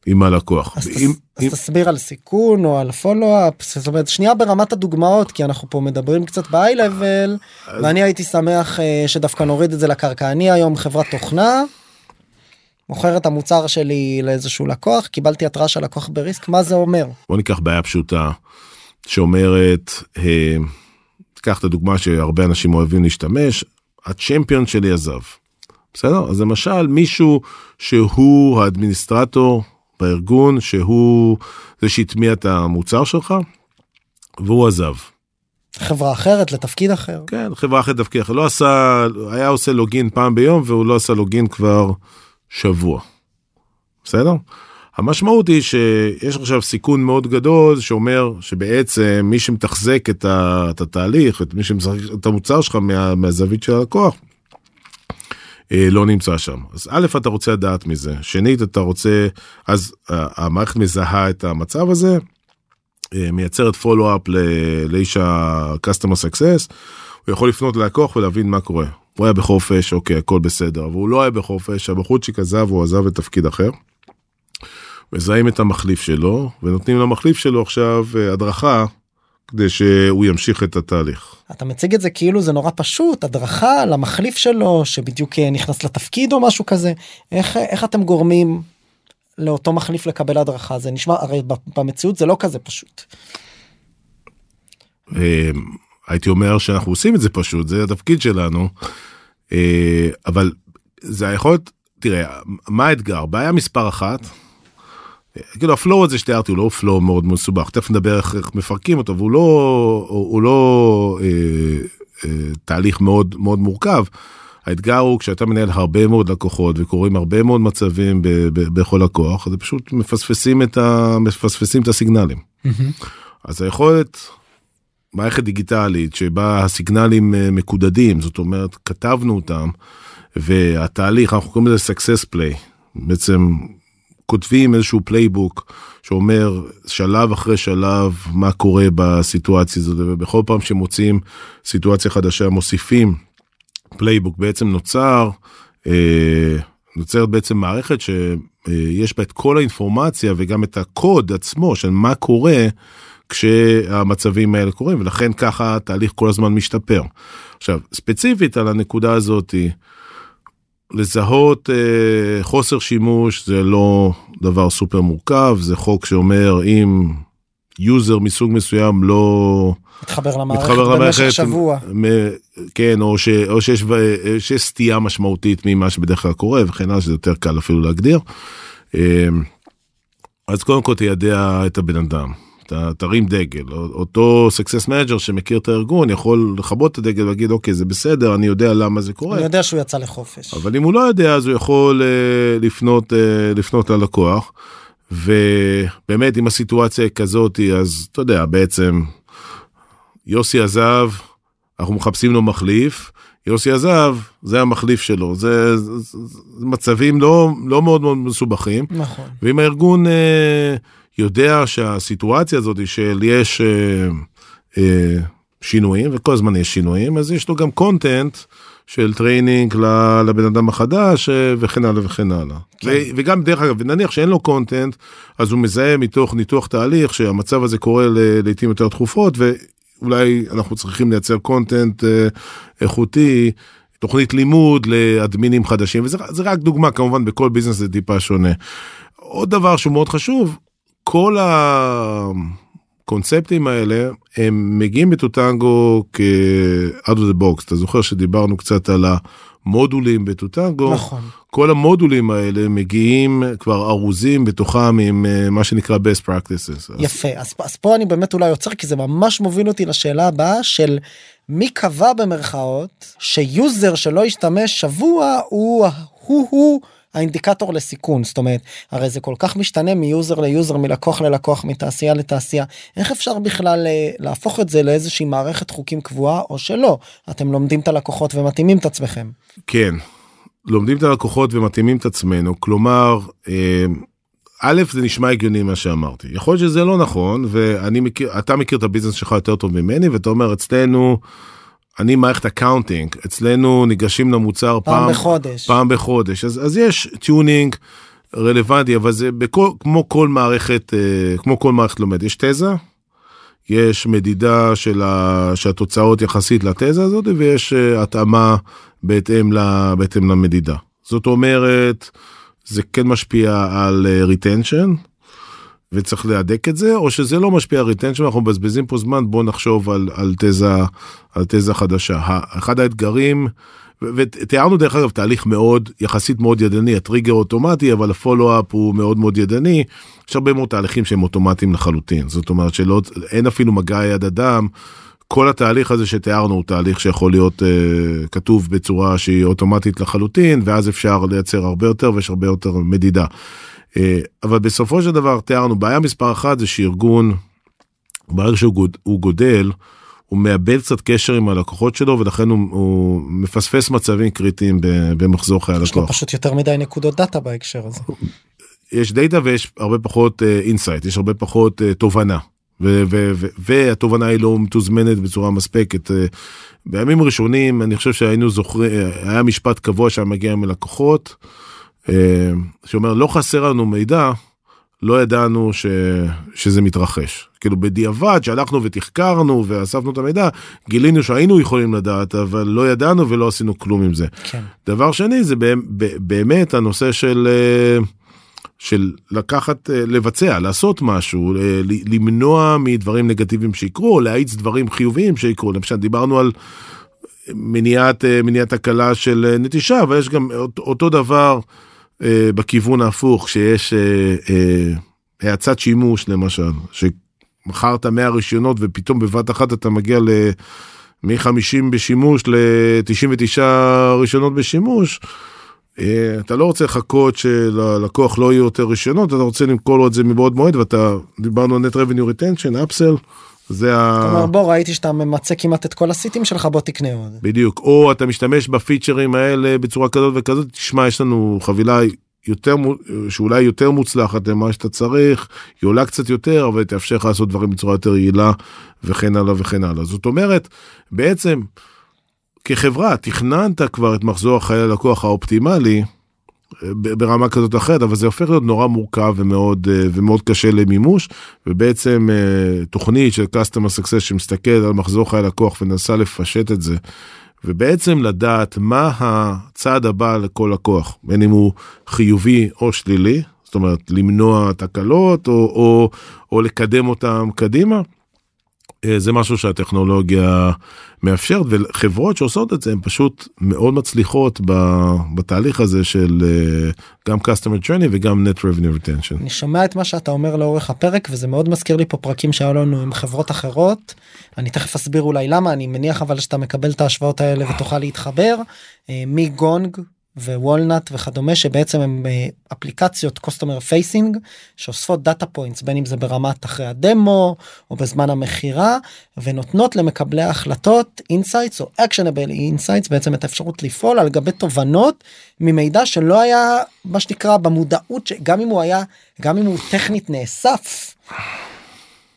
עם הלקוח. אז, אם, אז אם... תסביר על סיכון או על follow-up, זאת אומרת שנייה ברמת הדוגמאות, כי אנחנו פה מדברים קצת ב-high-level, אז... ואני הייתי שמח uh, שדווקא נוריד את זה לקרקע. אני היום חברת תוכנה. מוכר את המוצר שלי לאיזשהו לקוח קיבלתי התראה של לקוח בריסק מה זה אומר. בוא ניקח בעיה פשוטה שאומרת אה, קח את הדוגמה שהרבה אנשים אוהבים להשתמש הצ'מפיון שלי עזב. בסדר אז למשל מישהו שהוא האדמיניסטרטור בארגון שהוא זה שהטמיע את המוצר שלך והוא עזב. חברה אחרת לתפקיד אחר כן חברה אחרת לתפקיד אחר לא עשה היה עושה לוגין פעם ביום והוא לא עשה לוגין כבר שבוע. בסדר? המשמעות היא שיש עכשיו סיכון מאוד גדול שאומר שבעצם מי שמתחזק את, ה, את התהליך את מי שמשחק את המוצר שלך מה, מהזווית של הלקוח. אה, לא נמצא שם אז א' אתה רוצה לדעת מזה שנית אתה רוצה אז המערכת מזהה את המצב הזה אה, מייצרת פולו-אפ לאיש ה-customer success הוא יכול לפנות ללקוח ולהבין מה קורה הוא היה בחופש אוקיי הכל בסדר והוא לא היה בחופש הבחורצ'יק עזב הוא עזב לתפקיד אחר. מזהים את המחליף שלו ונותנים למחליף שלו עכשיו אה, הדרכה כדי שהוא ימשיך את התהליך. אתה מציג את זה כאילו זה נורא פשוט הדרכה למחליף שלו שבדיוק אה, נכנס לתפקיד או משהו כזה איך איך אתם גורמים לאותו מחליף לקבל הדרכה זה נשמע הרי במציאות זה לא כזה פשוט. הייתי אומר שאנחנו עושים את זה פשוט זה התפקיד שלנו אה, אבל זה יכול להיות תראה מה האתגר בעיה מספר אחת. כאילו הפלואו הזה שתיארתי הוא לא פלואו מאוד מסובך תכף נדבר איך, איך מפרקים אותו והוא לא הוא, לא אה, אה, תהליך מאוד מאוד מורכב. האתגר הוא כשאתה מנהל הרבה מאוד לקוחות וקוראים הרבה מאוד מצבים ב, ב, בכל הכוח אז פשוט מפספסים את ה... מפספסים את הסיגנלים. Mm-hmm. אז היכולת מערכת דיגיטלית שבה הסיגנלים אה, מקודדים זאת אומרת כתבנו אותם והתהליך אנחנו קוראים לזה success play. בעצם כותבים איזשהו playbook שאומר שלב אחרי שלב מה קורה בסיטואציה הזאת ובכל פעם שמוצאים סיטואציה חדשה מוסיפים playbook בעצם נוצר אה, נוצרת בעצם מערכת שיש בה את כל האינפורמציה וגם את הקוד עצמו של מה קורה כשהמצבים האלה קורים ולכן ככה התהליך כל הזמן משתפר. עכשיו ספציפית על הנקודה הזאתי. לזהות אה, חוסר שימוש זה לא דבר סופר מורכב זה חוק שאומר אם user מסוג מסוים לא מתחבר למערכת מתחבר במשך שבוע מ, כן או, ש, או שיש, שיש סטייה משמעותית ממה שבדרך כלל קורה וכן הלאה שזה יותר קל אפילו להגדיר. אה, אז קודם כל תיידע את הבן אדם אתה תרים דגל אותו success manager שמכיר את הארגון יכול לכבות את הדגל ולהגיד אוקיי זה בסדר אני יודע למה זה קורה. אני יודע שהוא יצא לחופש. אבל אם הוא לא יודע אז הוא יכול uh, לפנות uh, לפנות ללקוח ובאמת אם הסיטואציה היא כזאת אז אתה יודע בעצם יוסי עזב אנחנו מחפשים לו מחליף יוסי עזב זה המחליף שלו זה, זה, זה מצבים לא לא מאוד מאוד מסובכים נכון ואם הארגון. Uh, יודע שהסיטואציה הזאת של יש אה, אה, שינויים וכל הזמן יש שינויים אז יש לו גם content של training לבן אדם החדש אה, וכן הלאה וכן הלאה. כן. ו- וגם דרך אגב נניח שאין לו content אז הוא מזהה מתוך ניתוח תהליך שהמצב הזה קורה לעיתים יותר תכופות ואולי אנחנו צריכים לייצר content אה, איכותי. תוכנית לימוד לאדמינים חדשים וזה זה רק דוגמה כמובן בכל ביזנס זה טיפה שונה. עוד דבר שהוא מאוד חשוב כל הקונספטים האלה הם מגיעים בטוטנגו כ-out of the box. אתה זוכר שדיברנו קצת על המודולים בטוטנגו? נכון. כל המודולים האלה מגיעים כבר ארוזים בתוכם עם אה, מה שנקרא best practices. יפה. אז, אז פה אני באמת אולי עוצר כי זה ממש מוביל אותי לשאלה הבאה של מי קבע במרכאות ש user שלא ישתמש שבוע הוא הוא הוא. האינדיקטור לסיכון זאת אומרת הרי זה כל כך משתנה מ user ל user מלקוח ללקוח מתעשייה לתעשייה איך אפשר בכלל אה, להפוך את זה לאיזושהי מערכת חוקים קבועה או שלא אתם לומדים את הלקוחות ומתאימים את עצמכם. כן לומדים את הלקוחות ומתאימים את עצמנו כלומר. אה, א' זה נשמע הגיוני מה שאמרתי יכול להיות שזה לא נכון ואני מכיר אתה מכיר את ה business שלך יותר טוב ממני ואתה אומר אצלנו אני מערכת accounting אצלנו ניגשים למוצר פעם, פעם בחודש. פעם בחודש. אז, אז יש tuning רלוונטי אבל זה בכל כמו כל מערכת אה, כמו כל מערכת לומד יש תזה. יש מדידה של ה, שהתוצאות יחסית לתזה הזאת ויש uh, התאמה בהתאם, ל, בהתאם למדידה. זאת אומרת זה כן משפיע על uh, retention ואתה צריך להדק את זה או שזה לא משפיע על retention אנחנו מבזבזים פה זמן בוא נחשוב על, על תזה על תזה חדשה אחד האתגרים ותיארנו דרך אגב תהליך מאוד יחסית מאוד ידני הטריגר אוטומטי אבל הפולו-אפ הוא מאוד מאוד ידני יש הרבה מאוד תהליכים שהם אוטומטיים לחלוטין זאת אומרת שלא אין אפילו מגע יד אדם. כל התהליך הזה שתיארנו הוא תהליך שיכול להיות uh, כתוב בצורה שהיא אוטומטית לחלוטין ואז אפשר לייצר הרבה יותר ויש הרבה יותר מדידה. אה, אבל בסופו של דבר תיארנו בעיה מספר אחת זה שארגון ברגע שהוא גודל הוא מאבד קצת קשר עם הלקוחות שלו ולכן הוא, הוא מפספס מצבים קריטיים במחזור חיי הלקוח. יש לו פשוט יותר מדי נקודות data בהקשר הזה. יש data ויש הרבה פחות insight uh, יש הרבה פחות uh, תובנה ו- ו- ו- והתובנה היא לא מתוזמנת בצורה מספקת. Uh, בימים ראשונים אני חושב שהיינו זוכרים היה משפט קבוע שהיה מגיע מלקוחות. שאומר לא חסר לנו מידע לא ידענו ש, שזה מתרחש כאילו בדיעבד שהלכנו ותחקרנו ואספנו את המידע גילינו שהיינו יכולים לדעת אבל לא ידענו ולא עשינו כלום עם זה. כן. דבר שני זה באמת הנושא של אה, של לקחת אה, לבצע לעשות משהו אה, למנוע מדברים נגטיביים שיקרו או להאיץ דברים חיוביים שיקרו למשל דיברנו על מניעת מניעת תקלה של נטישה אבל יש גם אותו דבר בכיוון ההפוך שיש האצת שימוש למשל שמכרת 100 רישיונות ופתאום בבת אחת אתה מגיע ל... מ-50 בשימוש ל-99 רישיונות בשימוש. אה, אתה לא רוצה לחכות שללקוח לא יהיו יותר רישיונות אתה רוצה למכור לו את זה מבעוד מועד ואתה דיברנו על net revenue retention אפסל. זה ה... כלומר בוא ראיתי שאתה ממצה כמעט את כל הסיטים שלך בוא תקנה עוד. בדיוק או אתה משתמש בפיצ'רים האלה בצורה כזאת וכזאת תשמע יש לנו חבילה יותר שאולי יותר מוצלחת למה שאתה צריך היא עולה קצת יותר אבל תאפשר לך לעשות דברים בצורה יותר יעילה וכן הלאה וכן הלאה זאת אומרת בעצם כחברה תכננת כבר את מחזור החיי הלקוח האופטימלי ברמה כזאת או אחרת אבל זה הופך להיות נורא מורכב ומאוד ומאוד קשה למימוש ובעצם תוכנית של customer success שמסתכל על מחזור חיי לקוח ונסה לפשט את זה ובעצם לדעת מה הצעד הבא לכל לקוח, בין אם הוא חיובי או שלילי, זאת אומרת למנוע תקלות או, או, או לקדם אותם קדימה. אה, זה משהו שהטכנולוגיה מאפשרת וחברות שעושות את זה הן פשוט מאוד מצליחות בתהליך הזה של אה, גם customer journey וגם net revenue retention. אני שומע את מה שאתה אומר לאורך הפרק וזה מאוד מזכיר לי פה פרקים שהיו לנו עם חברות אחרות. אני תכף אסביר אולי למה אני מניח אבל שאתה מקבל את ההשוואות האלה ותוכל להתחבר אה, מגונג ווולנט וכדומה שבעצם הם אה, אפליקציות customer facing שאוספות data points בין אם זה ברמת אחרי הדמו או בזמן המכירה ונותנות למקבלי ההחלטות insights או actionable insights בעצם את האפשרות לפעול על גבי תובנות ממידע שלא היה מה שנקרא במודעות שגם אם הוא היה גם אם הוא טכנית נאסף.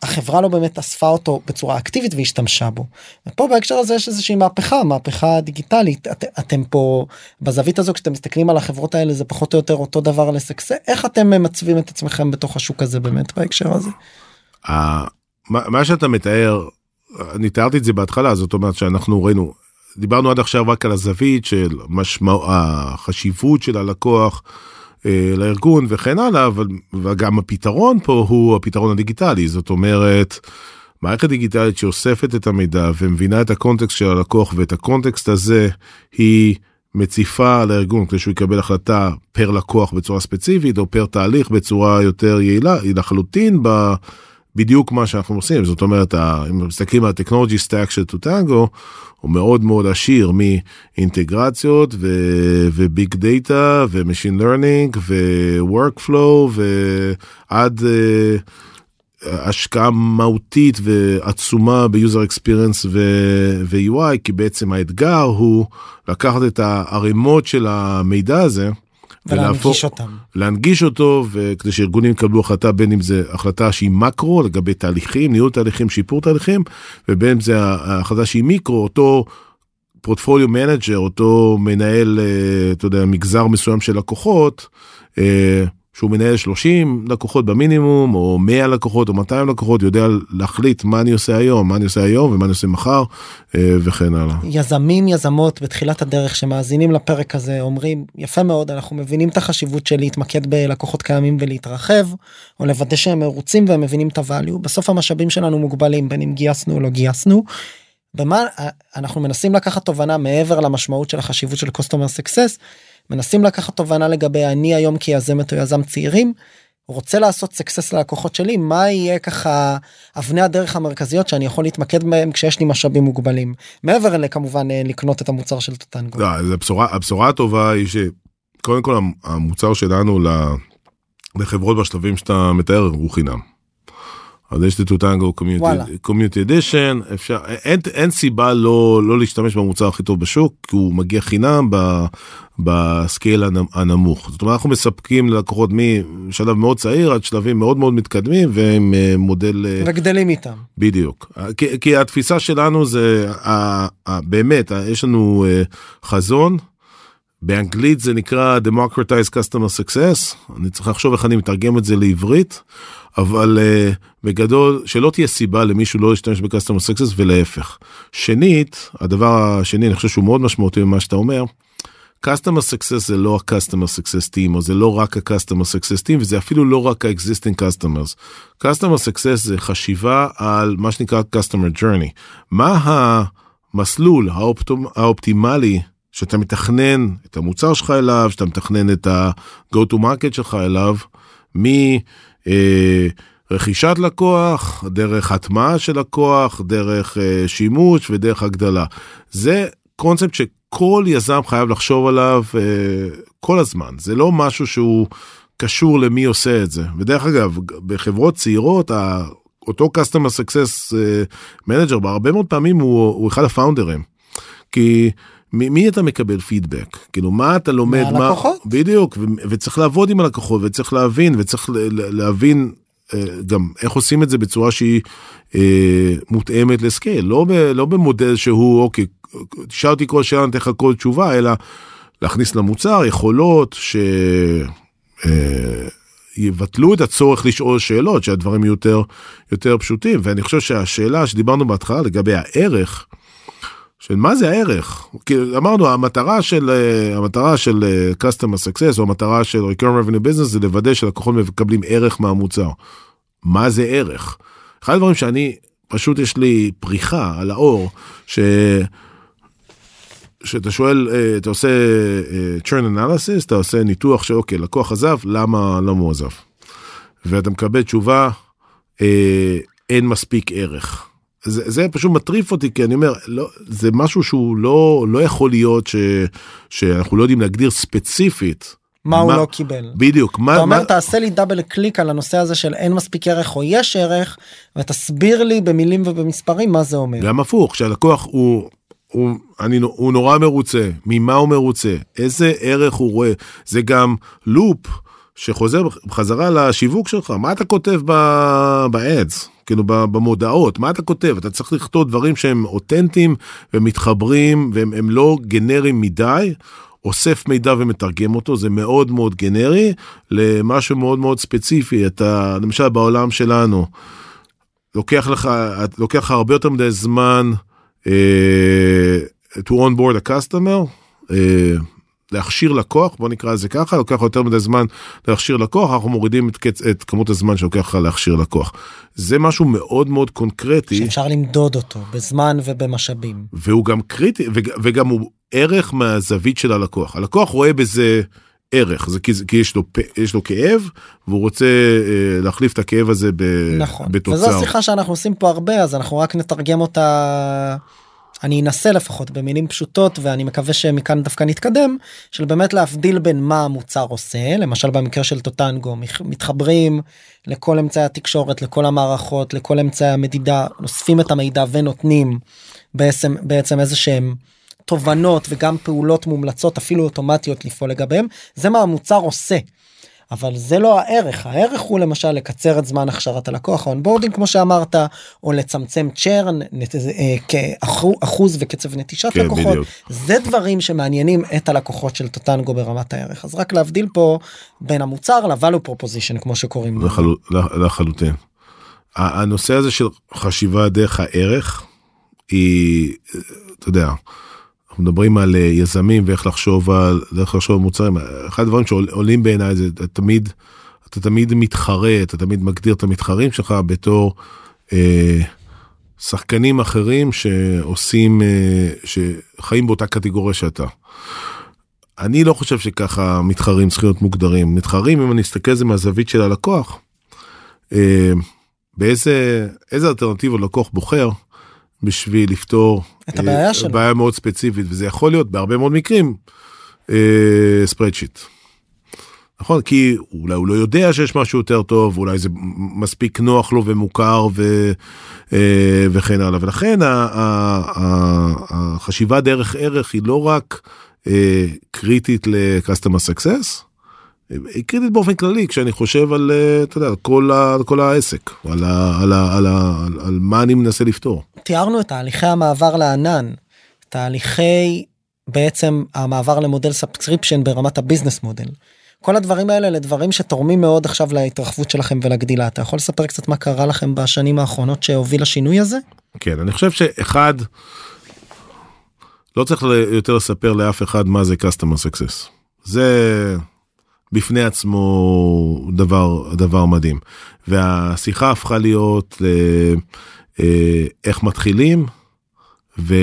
החברה לא באמת אספה אותו בצורה אקטיבית והשתמשה בו. ופה בהקשר הזה יש איזושהי מהפכה מהפכה דיגיטלית את, אתם פה בזווית הזו כשאתם מסתכלים על החברות האלה זה פחות או יותר אותו דבר לסקסה איך אתם ממצבים את עצמכם בתוך השוק הזה באמת בהקשר הזה. מה שאתה מתאר אני תיארתי את זה בהתחלה זאת אומרת שאנחנו ראינו דיברנו עד עכשיו רק על הזווית של משמעות החשיבות של הלקוח. אה, לארגון וכן הלאה אבל וגם הפתרון פה הוא הפתרון הדיגיטלי. זאת אומרת מערכת דיגיטלית שאוספת את המידע ומבינה את הקונטקסט של הלקוח ואת הקונטקסט הזה היא מציפה לארגון. כדי שהוא יקבל החלטה פר לקוח בצורה ספציפית או פר תהליך בצורה יותר יעילה היא לחלוטין ב... בדיוק מה שאנחנו עושים זאת אומרת אם מסתכלים על ה technology stack של טוטנגו הוא מאוד מאוד עשיר מאינטגרציות ו big data ו machine learning ו workflow ועד uh, השקעה מהותית ועצומה ב user experience ו-UI כי בעצם האתגר הוא לקחת את הערימות של המידע הזה. ולהנגיש אותם. להנגיש אותו וכדי שארגונים יקבלו החלטה בין אם זה החלטה שהיא מקרו לגבי תהליכים ניהול תהליכים שיפור תהליכים ובין אם זה החלטה שהיא מיקרו אותו portfolio manager אותו מנהל אה, אתה יודע מגזר מסוים של לקוחות. אה, שהוא מנהל 30 לקוחות במינימום או 100 לקוחות או 200 לקוחות יודע להחליט מה אני עושה היום מה אני עושה היום ומה אני עושה מחר אה, וכן הלאה. יזמים יזמות בתחילת הדרך שמאזינים לפרק הזה אומרים יפה מאוד אנחנו מבינים את החשיבות של להתמקד בלקוחות קיימים ולהתרחב או לוודא שהם מרוצים והם מבינים את הvalue בסוף המשאבים שלנו מוגבלים בין אם גייסנו או לא גייסנו. במה אנחנו מנסים לקחת תובנה מעבר למשמעות של החשיבות של customer success מנסים לקחת תובנה לגבי אני היום כיזמת או יזם צעירים. רוצה לעשות סקסס ללקוחות שלי מה יהיה ככה אבני הדרך המרכזיות שאני יכול להתמקד בהם כשיש לי משאבים מוגבלים מעבר לכמובן אה, לקנות את המוצר של טוטנגו. לא, הבשורה הבשורה הטובה היא שקודם כל המוצר שלנו לחברות בשלבים שאתה מתאר הוא חינם. אז יש את טוטנגו קומיוטי אדישן אפשר אין, אין סיבה לא לא להשתמש במוצר הכי טוב בשוק כי הוא מגיע חינם ב, בסקייל הנמוך. זאת אומרת אנחנו מספקים ללקוחות משלב מאוד צעיר עד שלבים מאוד מאוד מתקדמים ועם אה, מודל אה, וגדלים איתם. בדיוק. כי, כי התפיסה שלנו זה ה, ה, באמת יש לנו אה, חזון. באנגלית זה נקרא democratize customer success אני צריך לחשוב איך אני מתרגם את זה לעברית אבל uh, בגדול שלא תהיה סיבה למישהו לא להשתמש ב-customer success ולהפך. שנית הדבר השני אני חושב שהוא מאוד משמעותי ממה שאתה אומר. customer success זה לא ה-customer success team או זה לא רק ה-customer success team וזה אפילו לא רק ה-existing customers. customer success זה חשיבה על מה שנקרא customer journey. מה המסלול. האופטימלי שאתה מתכנן את המוצר שלך אליו, שאתה מתכנן את ה-go to market שלך אליו, מרכישת אה, לקוח, דרך הטמעה של לקוח, דרך אה, שימוש ודרך הגדלה. זה קונספט שכל יזם חייב לחשוב עליו אה, כל הזמן, זה לא משהו שהוא קשור למי עושה את זה. ודרך אגב, בחברות צעירות, אותו customer success manager בהרבה מאוד פעמים הוא, הוא אחד הפאונדרים. כי ממי אתה מקבל פידבק כאילו מה אתה לומד? מה בדיוק ו- וצריך לעבוד עם הלקוחות וצריך להבין וצריך להבין אה, גם איך עושים את זה בצורה שהיא אה, מותאמת לסקייל. לא, ב, לא במודל שהוא אוקיי תשאל אותי כל שאלה נתן לך כל תשובה אלא להכניס למוצר יכולות ש... אה, יבטלו את הצורך לשאול שאלות שהדברים יותר יותר פשוטים. ואני חושב שהשאלה שדיברנו בהתחלה לגבי הערך. של מה זה הערך כי אמרנו המטרה של אה, המטרה של אה, customer success או המטרה של recurring revenue business זה לוודא שלקוחות מקבלים ערך מהמוצר. מה זה ערך? אחד הדברים שאני פשוט יש לי פריחה על האור ש... שאתה שואל אה, אתה עושה churn analysis אתה עושה ניתוח שאוקיי לקוח עזב למה לא הוא עזב. ואתה מקבל תשובה אין מספיק ערך. זה, זה פשוט מטריף אותי כי אני אומר לא זה משהו שהוא לא לא יכול להיות ש, שאנחנו לא יודעים להגדיר ספציפית. מה, מה הוא לא קיבל בדיוק מה אתה אומר מה... תעשה לי דאבל קליק על הנושא הזה של אין מספיק ערך או יש ערך ותסביר לי במילים ובמספרים מה זה אומר. גם הפוך שהלקוח הוא הוא, אני, הוא נורא מרוצה ממה הוא מרוצה איזה ערך הוא רואה זה גם לופ שחוזר בחזרה לשיווק שלך מה אתה כותב באדס כאילו במודעות מה אתה כותב אתה צריך לכתוב דברים שהם אותנטיים ומתחברים והם לא גנריים מדי. אוסף מידע ומתרגם אותו זה מאוד מאוד גנרי למשהו מאוד מאוד ספציפי אתה למשל בעולם שלנו לוקח לך לוקח לך הרבה יותר מדי זמן uh, to onboard a customer. Uh, להכשיר לקוח בוא נקרא לזה ככה לוקח יותר מדי זמן להכשיר לקוח אנחנו מורידים את, קצ... את כמות הזמן שלוקח לך להכשיר לקוח. זה משהו מאוד מאוד קונקרטי שאפשר למדוד אותו בזמן ובמשאבים והוא גם קריטי וג... וגם הוא ערך מהזווית של הלקוח הלקוח רואה בזה ערך זה כי, כי יש לו יש לו כאב והוא רוצה אה, להחליף את הכאב הזה ב, נכון. בתוצר. וזו השיחה שאנחנו עושים פה הרבה אז אנחנו רק נתרגם אותה. אני אנסה לפחות במילים פשוטות ואני מקווה שמכאן דווקא נתקדם של באמת להבדיל בין מה המוצר עושה למשל במקרה של טוטנגו מתחברים לכל אמצעי התקשורת לכל המערכות לכל אמצעי המדידה אוספים את המידע ונותנים בעצם בעצם איזה שהם תובנות וגם פעולות מומלצות אפילו אוטומטיות לפעול לגביהם זה מה המוצר עושה. אבל זה לא הערך הערך הוא למשל לקצר את זמן הכשרת הלקוח onboarding כמו שאמרת או לצמצם churn אה, כאחוז וקצב נטישת כן, לקוחות בדיוק. זה דברים שמעניינים את הלקוחות של טוטנגו ברמת הערך אז רק להבדיל פה בין המוצר ל value proposition כמו שקוראים לחל... לחלוטין. הנושא הזה של חשיבה דרך הערך היא אתה יודע אנחנו מדברים על אה, יזמים ואיך לחשוב על איך לחשוב על מוצרים אחד הדברים שעולים בעיניי זה תמיד אתה תמיד מתחרה אתה תמיד מגדיר את המתחרים שלך בתור אה, שחקנים אחרים שעושים אה, שחיים באותה קטגוריה שאתה. אני לא חושב שככה מתחרים צריכים להיות מוגדרים מתחרים אם אני אסתכל על זה מהזווית של הלקוח. אה, באיזה איזה אלטרנטיבה לקוח בוחר בשביל לפתור את הבעיה שלו. בעיה מאוד ספציפית וזה יכול להיות בהרבה מאוד מקרים ספרדשיט. נכון כי אולי הוא לא יודע שיש משהו יותר טוב אולי זה מספיק נוח לו ומוכר ו, אה, וכן הלאה ולכן החשיבה דרך ערך היא לא רק אה, קריטית ל-customer success היא קריטית באופן כללי כשאני חושב על, אה, אתה יודע, כל, ה, כל העסק, על, ה, על, ה, על, ה, על, על מה אני מנסה לפתור. תיארנו את תהליכי המעבר לענן, תהליכי בעצם המעבר למודל subscription ברמת ה business model. כל הדברים האלה לדברים שתורמים מאוד עכשיו להתרחבות שלכם ולגדילה אתה יכול לספר קצת מה קרה לכם בשנים האחרונות שהוביל לשינוי הזה? כן אני חושב שאחד לא צריך יותר לספר לאף אחד מה זה customer success זה בפני עצמו דבר דבר מדהים והשיחה הפכה להיות אה, איך מתחילים ו,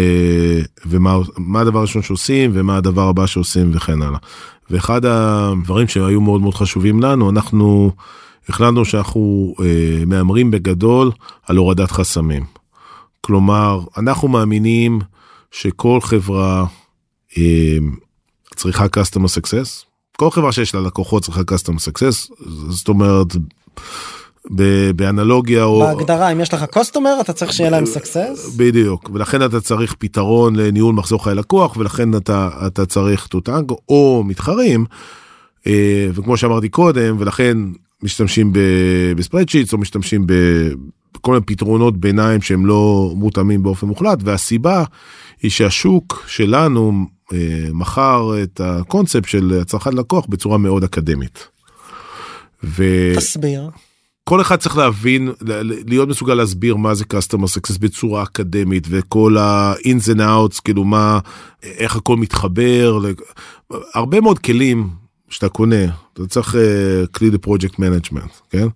ומה הדבר הראשון שעושים ומה הדבר הבא שעושים וכן הלאה. ואחד הדברים שהיו מאוד מאוד חשובים לנו אנחנו החלטנו שאנחנו אה, מהמרים בגדול על הורדת חסמים. כלומר אנחנו מאמינים שכל חברה אה, צריכה customer success כל חברה שיש לה לקוחות צריכה customer success זאת אומרת. באנלוגיה או בהגדרה אם יש לך customer אתה צריך שיהיה להם סקסס בדיוק ולכן אתה צריך פתרון לניהול מחזור חיי לקוח ולכן אתה אתה צריך טוטנגו או מתחרים. אה, וכמו שאמרתי קודם ולכן משתמשים בספרדשיטס או משתמשים בכל מיני פתרונות ביניים שהם לא מותאמים באופן מוחלט והסיבה היא שהשוק שלנו מכר את הקונספט של הצרכן לקוח בצורה מאוד אקדמית. ו... תסביר. כל אחד צריך להבין להיות מסוגל להסביר מה זה customer success בצורה אקדמית וכל ה-ins and outs כאילו מה איך הכל מתחבר הרבה מאוד כלים שאתה קונה אתה צריך uh, כלי ל project management כן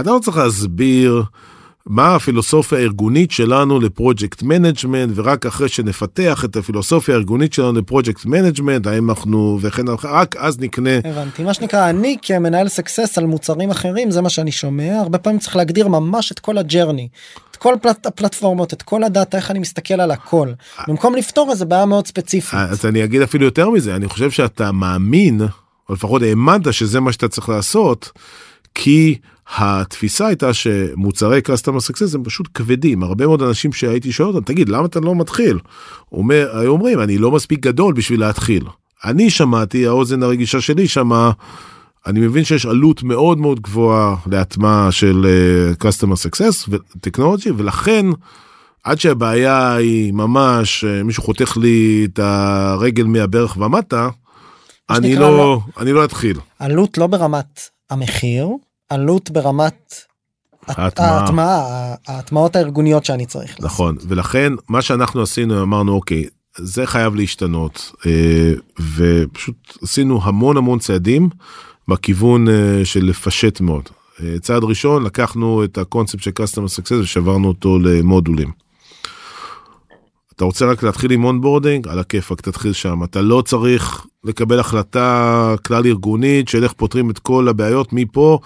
אתה לא צריך להסביר. מה הפילוסופיה הארגונית שלנו ל project management ורק אחרי שנפתח את הפילוסופיה הארגונית שלנו ל project management האם אנחנו וכן רק אז נקנה. הבנתי מה שנקרא אני כמנהל סקסס על מוצרים אחרים זה מה שאני שומע הרבה פעמים צריך להגדיר ממש את כל ה journey. את כל פלט, הפלטפורמות את כל הדאטה איך אני מסתכל על הכל במקום לפתור איזה בעיה מאוד ספציפית. אז אני אגיד אפילו יותר מזה אני חושב שאתה מאמין או לפחות האמנת שזה מה שאתה צריך לעשות כי התפיסה הייתה שמוצרי customer success הם פשוט כבדים הרבה מאוד אנשים שהייתי שואל אותם תגיד למה אתה לא מתחיל. אומר, היו אומרים אני לא מספיק גדול בשביל להתחיל. אני שמעתי האוזן הרגישה שלי שמה אני מבין שיש עלות מאוד מאוד גבוהה להטמעה של uh, customer success וטכנולוגי ולכן עד שהבעיה היא ממש uh, מישהו חותך לי את הרגל מהברך ומטה אני לא, לא אני לא אתחיל. עלות לא ברמת המחיר עלות ברמת ההטמעה ההטמעות הארגוניות שאני צריך נכון לעשות. ולכן מה שאנחנו עשינו אמרנו אוקיי זה חייב להשתנות אה, ופשוט עשינו המון המון צעדים בכיוון אה, של לפשט מאוד. אה, צעד ראשון לקחנו את הקונספט של customer success ושברנו אותו למודולים. אתה רוצה רק להתחיל עם onboarding על הכיפאק תתחיל שם אתה לא צריך לקבל החלטה כלל ארגונית של איך פותרים את כל הבעיות מפה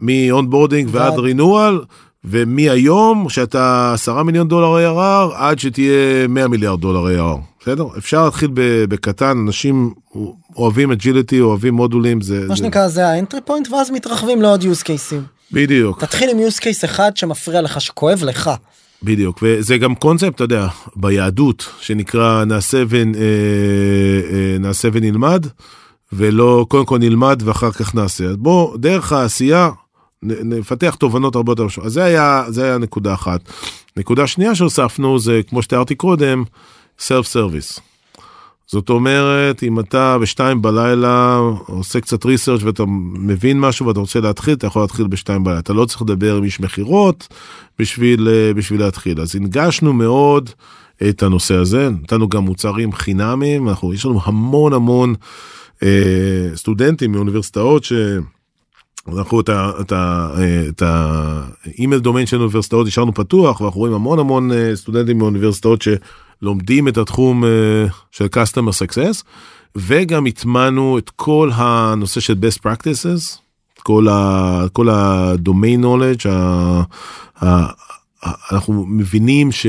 מ onboarding ועד renewal ומהיום שאתה 10 מיליון דולר ARR עד שתהיה 100 מיליארד דולר ARR. בסדר? אפשר להתחיל בקטן אנשים אוהבים agility אוהבים מודולים זה מה שנקרא זה ה entry point ואז מתרחבים לעוד use cases. בדיוק. תתחיל עם use case אחד שמפריע לך שכואב לך. בדיוק וזה גם קונספט אתה יודע ביהדות שנקרא נעשה ונעשה אה, ונלמד. ולא קודם כל נלמד ואחר כך נעשה. אז בוא דרך העשייה נפתח תובנות הרבה יותר משהו. אז זה היה זה היה נקודה אחת. נקודה שנייה שהוספנו זה כמו שתיארתי קודם self service. זאת אומרת אם אתה בשתיים בלילה עושה קצת research ואתה מבין משהו ואתה רוצה להתחיל אתה יכול להתחיל בשתיים בלילה אתה לא צריך לדבר עם איש מכירות בשביל בשביל להתחיל אז הנגשנו מאוד את הנושא הזה נתנו גם מוצרים חינמים אנחנו יש לנו המון המון. אה, סטודנטים מאוניברסיטאות ש... אנחנו את, ה, את, ה, אה, את ה email domain של אוניברסיטאות השארנו פתוח ואנחנו רואים המון המון אה, סטודנטים מאוניברסיטאות שלומדים את התחום של customer success וגם הטמענו את כל הנושא של best practices כל ה... כל ה-domain knowledge ה, ה, אנחנו מבינים ש...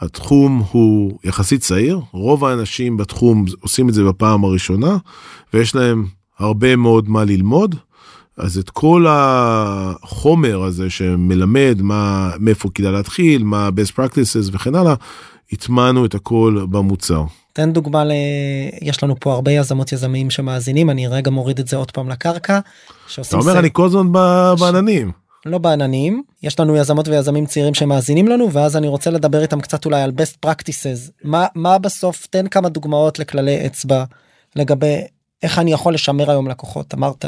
התחום הוא יחסית צעיר, רוב האנשים בתחום עושים את זה בפעם הראשונה, ויש להם הרבה מאוד מה ללמוד. אז את כל החומר הזה שמלמד מה, מאיפה כדאי להתחיל, מה best practices וכן הלאה, הטמענו את הכל במוצר. תן דוגמה ל... יש לנו פה הרבה יזמות יזמים שמאזינים, אני רגע מוריד את זה עוד פעם לקרקע. אתה אומר ס... אני כל הזמן בעננים. לא בעננים יש לנו יזמות ויזמים צעירים שמאזינים לנו ואז אני רוצה לדבר איתם קצת אולי על best practices מה מה בסוף תן כמה דוגמאות לכללי אצבע לגבי איך אני יכול לשמר היום לקוחות אמרת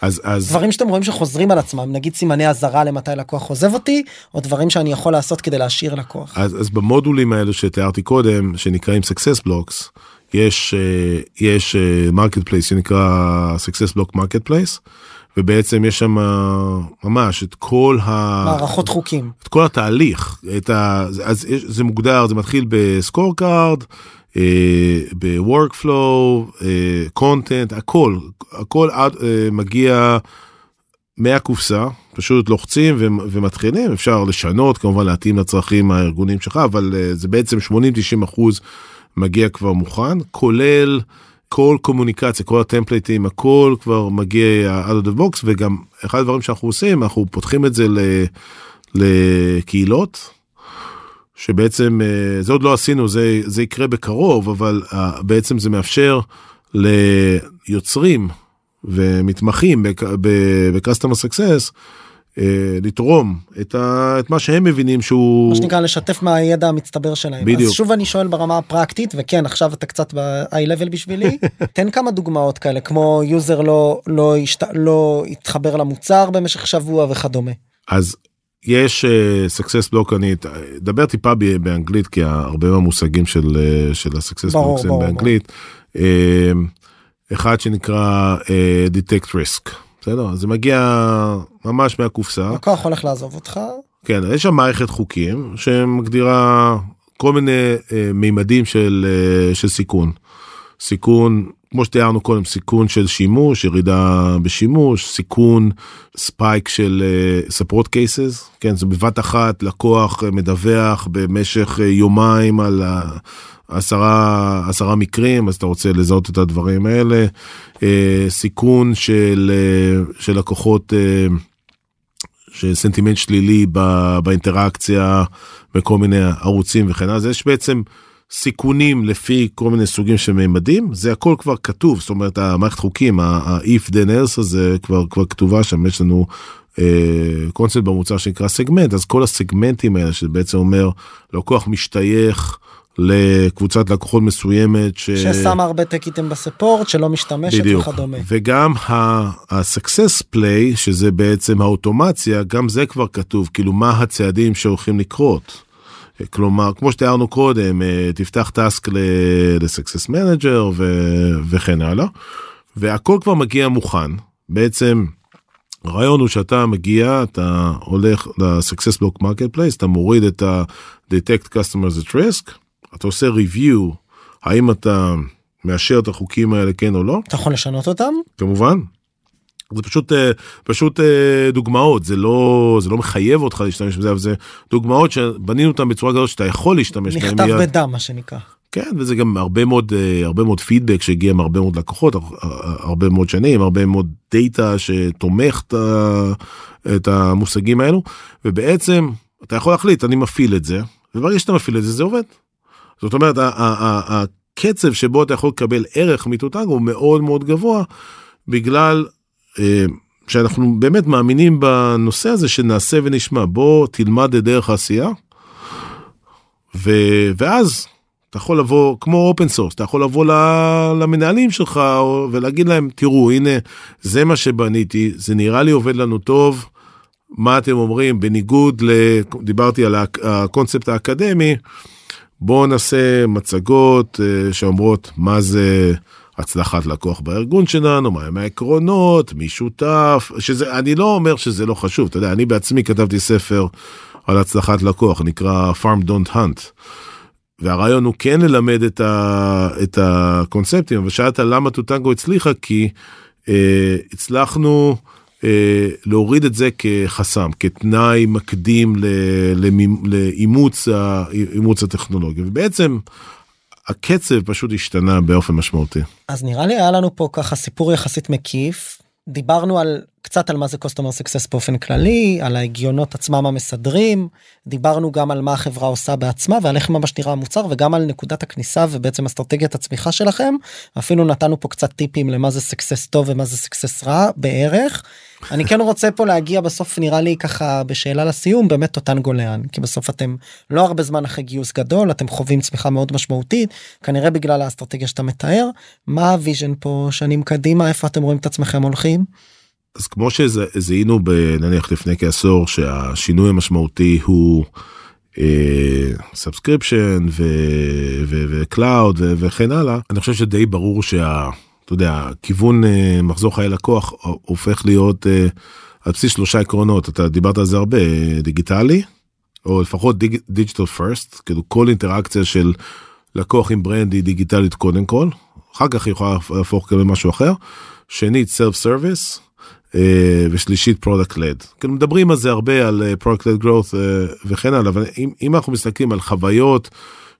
אז אז דברים שאתם רואים שחוזרים על עצמם נגיד סימני אזהרה למתי לקוח עוזב אותי או דברים שאני יכול לעשות כדי להשאיר לקוח. אז, אז במודולים האלו שתיארתי קודם שנקראים success blocks יש אה, יש market place שנקרא success block market place ובעצם יש שם ממש את כל ה... מערכות חוקים. את כל התהליך את ה... אז זה מוגדר זה מתחיל ב score card. ב workflow, content, הכל, הכל עד, אה, מגיע מהקופסה, פשוט לוחצים ו- ומתחילים, אפשר לשנות, כמובן להתאים לצרכים הארגוניים שלך, אבל אה, זה בעצם 80-90 אחוז מגיע כבר מוכן, כולל כל קומוניקציה, כל הטמפלייטים, הכל כבר מגיע out of the box, וגם אחד הדברים שאנחנו עושים, אנחנו פותחים את זה ל- לקהילות. שבעצם אה, זה עוד לא עשינו זה זה יקרה בקרוב אבל אה, בעצם זה מאפשר ליוצרים ומתמחים ב-customer success לתרום את, ה, את מה שהם מבינים שהוא מה שנקרא לשתף מהידע המצטבר שלהם. בדיוק. אז שוב אני שואל ברמה הפרקטית וכן עכשיו אתה קצת ב-high level בשבילי תן כמה דוגמאות כאלה כמו יוזר לא לא השת... לא התחבר למוצר במשך שבוע וכדומה. אז יש אה, success block אני אדבר טיפה באנגלית כי הרבה מהמושגים של אה, של ברור, blocks הם ברור, באנגלית. אה, אחד שנקרא אה, detect risk. בסדר? זה מגיע ממש מהקופסה. לקוח הולך לעזוב אותך כן, יש שם מערכת חוקים שמגדירה כל מיני אה, מימדים של, אה, של סיכון. סיכון, כמו שתיארנו קודם, סיכון של שימוש, ירידה בשימוש, סיכון ספייק של אה, support cases, כן, זה בבת אחת לקוח מדווח במשך אה, יומיים על ה- עשרה עשרה מקרים אז אתה רוצה לזהות את הדברים האלה. אה, סיכון של אה, של לקוחות אה, שסנטימנט שלילי ב- באינטראקציה בכל מיני ערוצים וכן הלאה. אז יש בעצם סיכונים לפי כל מיני סוגים של מימדים. זה הכל כבר כתוב זאת אומרת המערכת חוקים ה-if then else הזה כבר כבר כתובה שם. יש לנו קונספט במוצר שנקרא סגמנט אז כל הסגמנטים האלה שבעצם אומר לקוח משתייך לקבוצת לקוחות מסוימת ש... ששמה הרבה טקיטים בספורט שלא משתמשת בדיוק וכדומה. וגם ה-success play שזה בעצם האוטומציה גם זה כבר כתוב כאילו מה הצעדים שהולכים לקרות. כלומר כמו שתיארנו קודם אה, תפתח טאסק ל-success manager ו- וכן הלאה והכל כבר מגיע מוכן בעצם. הרעיון הוא שאתה מגיע אתה הולך ל-success block marketplace אתה מוריד את ה-detect customers at risk אתה עושה review האם אתה מאשר את החוקים האלה כן או לא אתה יכול לשנות אותם? כמובן. זה פשוט אה, פשוט אה, דוגמאות זה לא זה לא מחייב אותך להשתמש בזה אבל זה דוגמאות שבנינו אותם בצורה כזאת שאתה יכול להשתמש בהם נכתב. בדם מה שנקרא. כן וזה גם הרבה מאוד אה, הרבה מאוד פידבק שהגיע מהרבה מאוד לקוחות הר- הרבה מאוד שנים הרבה מאוד דאטה שתומך את המושגים האלו ובעצם אתה יכול להחליט אני מפעיל את זה וברגע שאתה מפעיל את זה זה עובד. זאת אומרת הקצב שבו אתה יכול לקבל ערך מטוטנגו הוא מאוד מאוד גבוה בגלל אה, שאנחנו באמת מאמינים בנושא הזה שנעשה ונשמע בוא תלמד את דרך העשייה. ו- ואז אתה יכול לבוא כמו open source אתה יכול לבוא למנהלים שלך ולהגיד להם תראו הנה זה מה שבניתי זה נראה לי עובד לנו טוב. מה אתם אומרים בניגוד ל... דיברתי על הק- הקונספט האקדמי בואו נעשה מצגות אה, שאומרות מה זה הצלחת לקוח בארגון שלנו מה הם העקרונות מי שותף שזה אני לא אומר שזה לא חשוב אתה יודע אני בעצמי כתבתי ספר על הצלחת לקוח נקרא farm don't hunt. והרעיון הוא כן ללמד את, ה, את הקונספטים אבל שאלת למה טוטנגו הצליחה כי אה, הצלחנו להוריד את זה כחסם כתנאי מקדים לאימוץ הטכנולוגיה ובעצם הקצב פשוט השתנה באופן משמעותי. אז נראה לי היה לנו פה ככה סיפור יחסית מקיף דיברנו על קצת על מה זה customer success באופן כללי, על ההגיונות עצמם המסדרים, דיברנו גם על מה החברה עושה בעצמה ועל איך ממש נראה המוצר וגם על נקודת הכניסה ובעצם אסטרטגיית הצמיחה שלכם. אפילו נתנו פה קצת טיפים למה זה success טוב ומה זה success רע בערך. אני כן רוצה פה להגיע בסוף נראה לי ככה בשאלה לסיום באמת אותן גולן. כי בסוף אתם לא הרבה זמן אחרי גיוס גדול אתם חווים צמיחה מאוד משמעותית כנראה בגלל האסטרטגיה שאתה מתאר. מה ה vision פה שנים קדימה? איפה אתם רואים את עצמכם הולכים. אז כמו שזיהינו נניח לפני כעשור שהשינוי המשמעותי הוא subscription ו cloud וכן הלאה אני חושב שדי ברור שה... אתה יודע כיוון uh, מחזור חיי לקוח הופך להיות uh, על בסיס שלושה עקרונות אתה דיברת על זה הרבה דיגיטלי או לפחות digital first כאילו כל אינטראקציה של לקוח עם brand היא דיגיטלית קודם כל אחר כך היא יכולה להפוך למשהו אחר שנית self service אה, ושלישית product led. כאילו מדברים על זה הרבה על product led growth וכן הלאה אבל אם, אם אנחנו מסתכלים על חוויות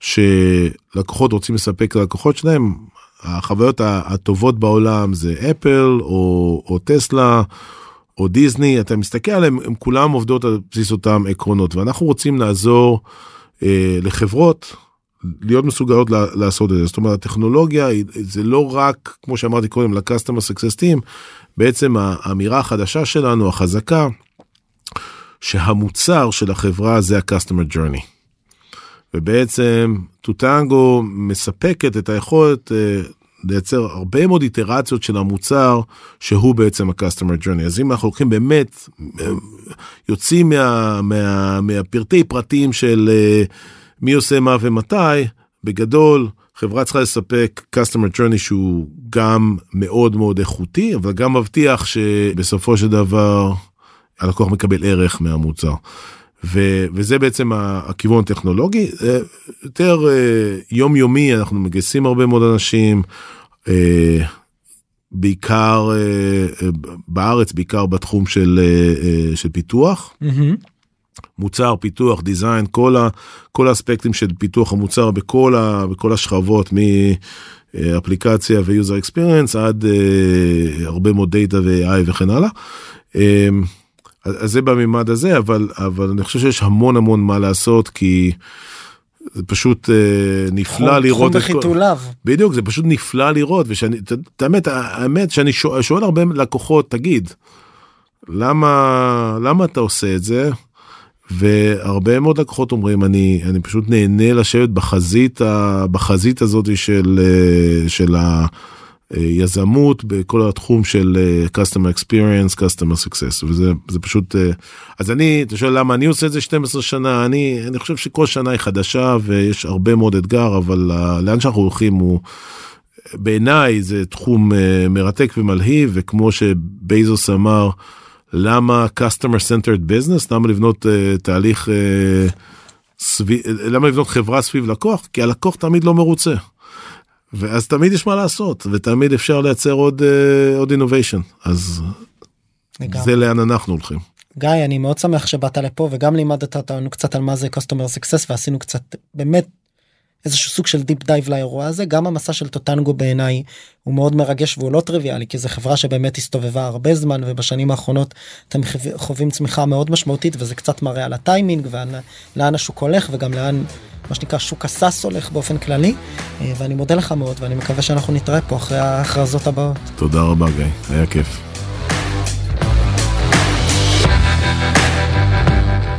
שלקוחות רוצים לספק ללקוחות שלהם החוויות הטובות בעולם זה אפל או, או טסלה או דיסני אתה מסתכל עליהם הם כולם עובדות על בסיס אותם עקרונות ואנחנו רוצים לעזור אה, לחברות להיות מסוגלות לעשות את זה זאת אומרת הטכנולוגיה זה לא רק כמו שאמרתי קודם לקסטומר סקססטים בעצם האמירה החדשה שלנו החזקה שהמוצר של החברה זה ה-customer journey. ובעצם טוטנגו מספקת את היכולת uh, לייצר הרבה מאוד איטרציות של המוצר שהוא בעצם ה-customer journey. אז אם אנחנו הולכים באמת, אה, יוצאים מה, מה, מהפרטי פרטים של uh, מי עושה מה ומתי, בגדול חברה צריכה לספק customer journey שהוא גם מאוד מאוד איכותי, אבל גם מבטיח שבסופו של דבר הלקוח מקבל ערך מהמוצר. ו, וזה בעצם הכיוון הטכנולוגי אה, יותר אה, יומיומי אנחנו מגייסים הרבה מאוד אנשים אה, בעיקר בארץ בעיקר בתחום של של פיתוח. Mm-hmm. מוצר פיתוח design כל ה, כל האספקטים של פיתוח המוצר בכל ה, בכל השכבות מאפליקציה ו user experience עד אה, הרבה מאוד דאטה ו-AI וכן הלאה. Um, אז זה בממד הזה אבל אבל אני חושב שיש המון המון מה לעשות כי. זה פשוט uh, נפלא תחום, לראות תחום בחיתוליו בדיוק זה פשוט נפלא לראות ושאני את האמת האמת שאני שואל, שואל הרבה לקוחות תגיד למה למה אתה עושה את זה והרבה מאוד לקוחות אומרים אני אני פשוט נהנה לשבת בחזית בחזית הזאת של של היזמות בכל התחום של customer experience customer success וזה זה פשוט אז אני אתה שואל למה אני עושה את זה 12 שנה אני אני חושב שכל שנה היא חדשה ויש הרבה מאוד אתגר אבל לאן שאנחנו הולכים הוא. בעיניי זה תחום מרתק ומלהיב וכמו שבייזוס אמר. למה customer centered business למה לבנות תהליך סביב למה לבנות חברה סביב לקוח כי הלקוח תמיד לא מרוצה. ואז תמיד יש מה לעשות ותמיד אפשר לייצר עוד אה, עוד innovation אז לגמרי. זה לאן אנחנו הולכים. גיא אני מאוד שמח שבאת לפה וגם לימדת אותנו קצת על מה זה customer success ועשינו קצת באמת איזשהו סוג של deep dive לאירוע הזה גם המסע של טוטנגו בעיניי הוא מאוד מרגש והוא לא טריוויאלי כי זו חברה שבאמת הסתובבה הרבה זמן ובשנים האחרונות אתם חווים צמיחה מאוד משמעותית וזה קצת מראה על הטיימינג ולאן השוק הולך וגם לאן מה שנקרא שוק הסאס הולך באופן כללי אה, ואני מודה לך מאוד ואני מקווה שאנחנו נתראה פה אחרי ההכרזות הבאות. תודה רבה גיא היה כיף.